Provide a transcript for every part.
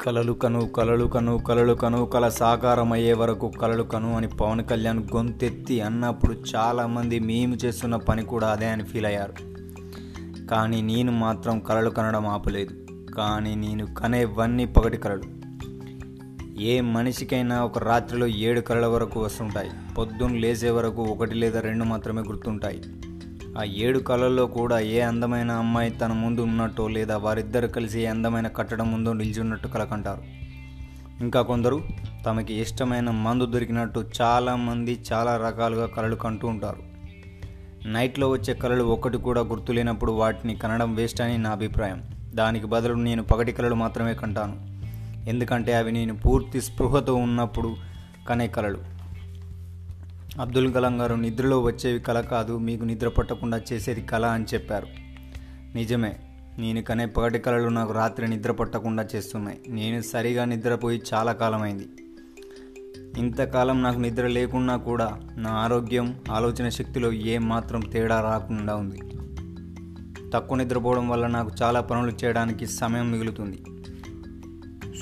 కలలు కను కలలు కను కలలు కను కల సాకారమయ్యే వరకు కలలు కను అని పవన్ కళ్యాణ్ గొంతెత్తి అన్నప్పుడు చాలామంది మేము చేస్తున్న పని కూడా అదే అని ఫీల్ అయ్యారు. కానీ నేను మాత్రం కలలు కనడం ఆపలేదు. కానీ నేను కనేవన్నీ పగటి కలలు. ఏ మనిషికైనా ఒక రాత్రిలో ఏడు కళల వరకు వస్తుంటాయి. పొద్దున్న లేచే వరకు ఒకటి లేదా రెండు మాత్రమే గుర్తుంటాయి. ఆ ఏడు కళల్లో కూడా ఏ అందమైన అమ్మాయి తన ముందు ఉన్నట్టో లేదా వారిద్దరు కలిసి ఏ అందమైన కట్టడం ముందు నిల్చున్నట్టు కలకంటారు. ఇంకా కొందరు తమకి ఇష్టమైన మందు దొరికినట్టు చాలామంది చాలా రకాలుగా కళలు కంటూ ఉంటారు. నైట్లో వచ్చే కళలు ఒక్కటి కూడా గుర్తులేనప్పుడు వాటిని కనడం వేస్ట్ అని నా అభిప్రాయం. దానికి బదులు నేను పగటి కళలు మాత్రమే కంటాను. ఎందుకంటే అవి నేను పూర్తి స్పృహతో ఉన్నప్పుడు కనే కళలు. అబ్దుల్ కలాం గారు నిద్రలో వచ్చేవి కళ కాదు మీకు నిద్ర పట్టకుండా చేసేది కళ అని చెప్పారు. నిజమే నేను కనే పగటి కళలు నాకు రాత్రి నిద్ర పట్టకుండా చేస్తున్నాయి. నేను సరిగా నిద్రపోయి చాలా కాలమైంది. ఇంతకాలం నాకు నిద్ర లేకున్నా కూడా నా ఆరోగ్యం ఆలోచన శక్తిలో ఏమాత్రం మాత్రం తేడా రాకుండా ఉంది. తక్కువ నిద్రపోవడం వల్ల నాకు చాలా పనులు చేయడానికి సమయం మిగులుతుంది.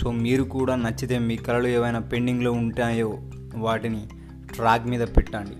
సో మీరు కూడా నచ్చితే మీ కళలు ఏవైనా పెండింగ్లో ఉంటాయో వాటిని ట్రాక్ మీద పెట్టండి.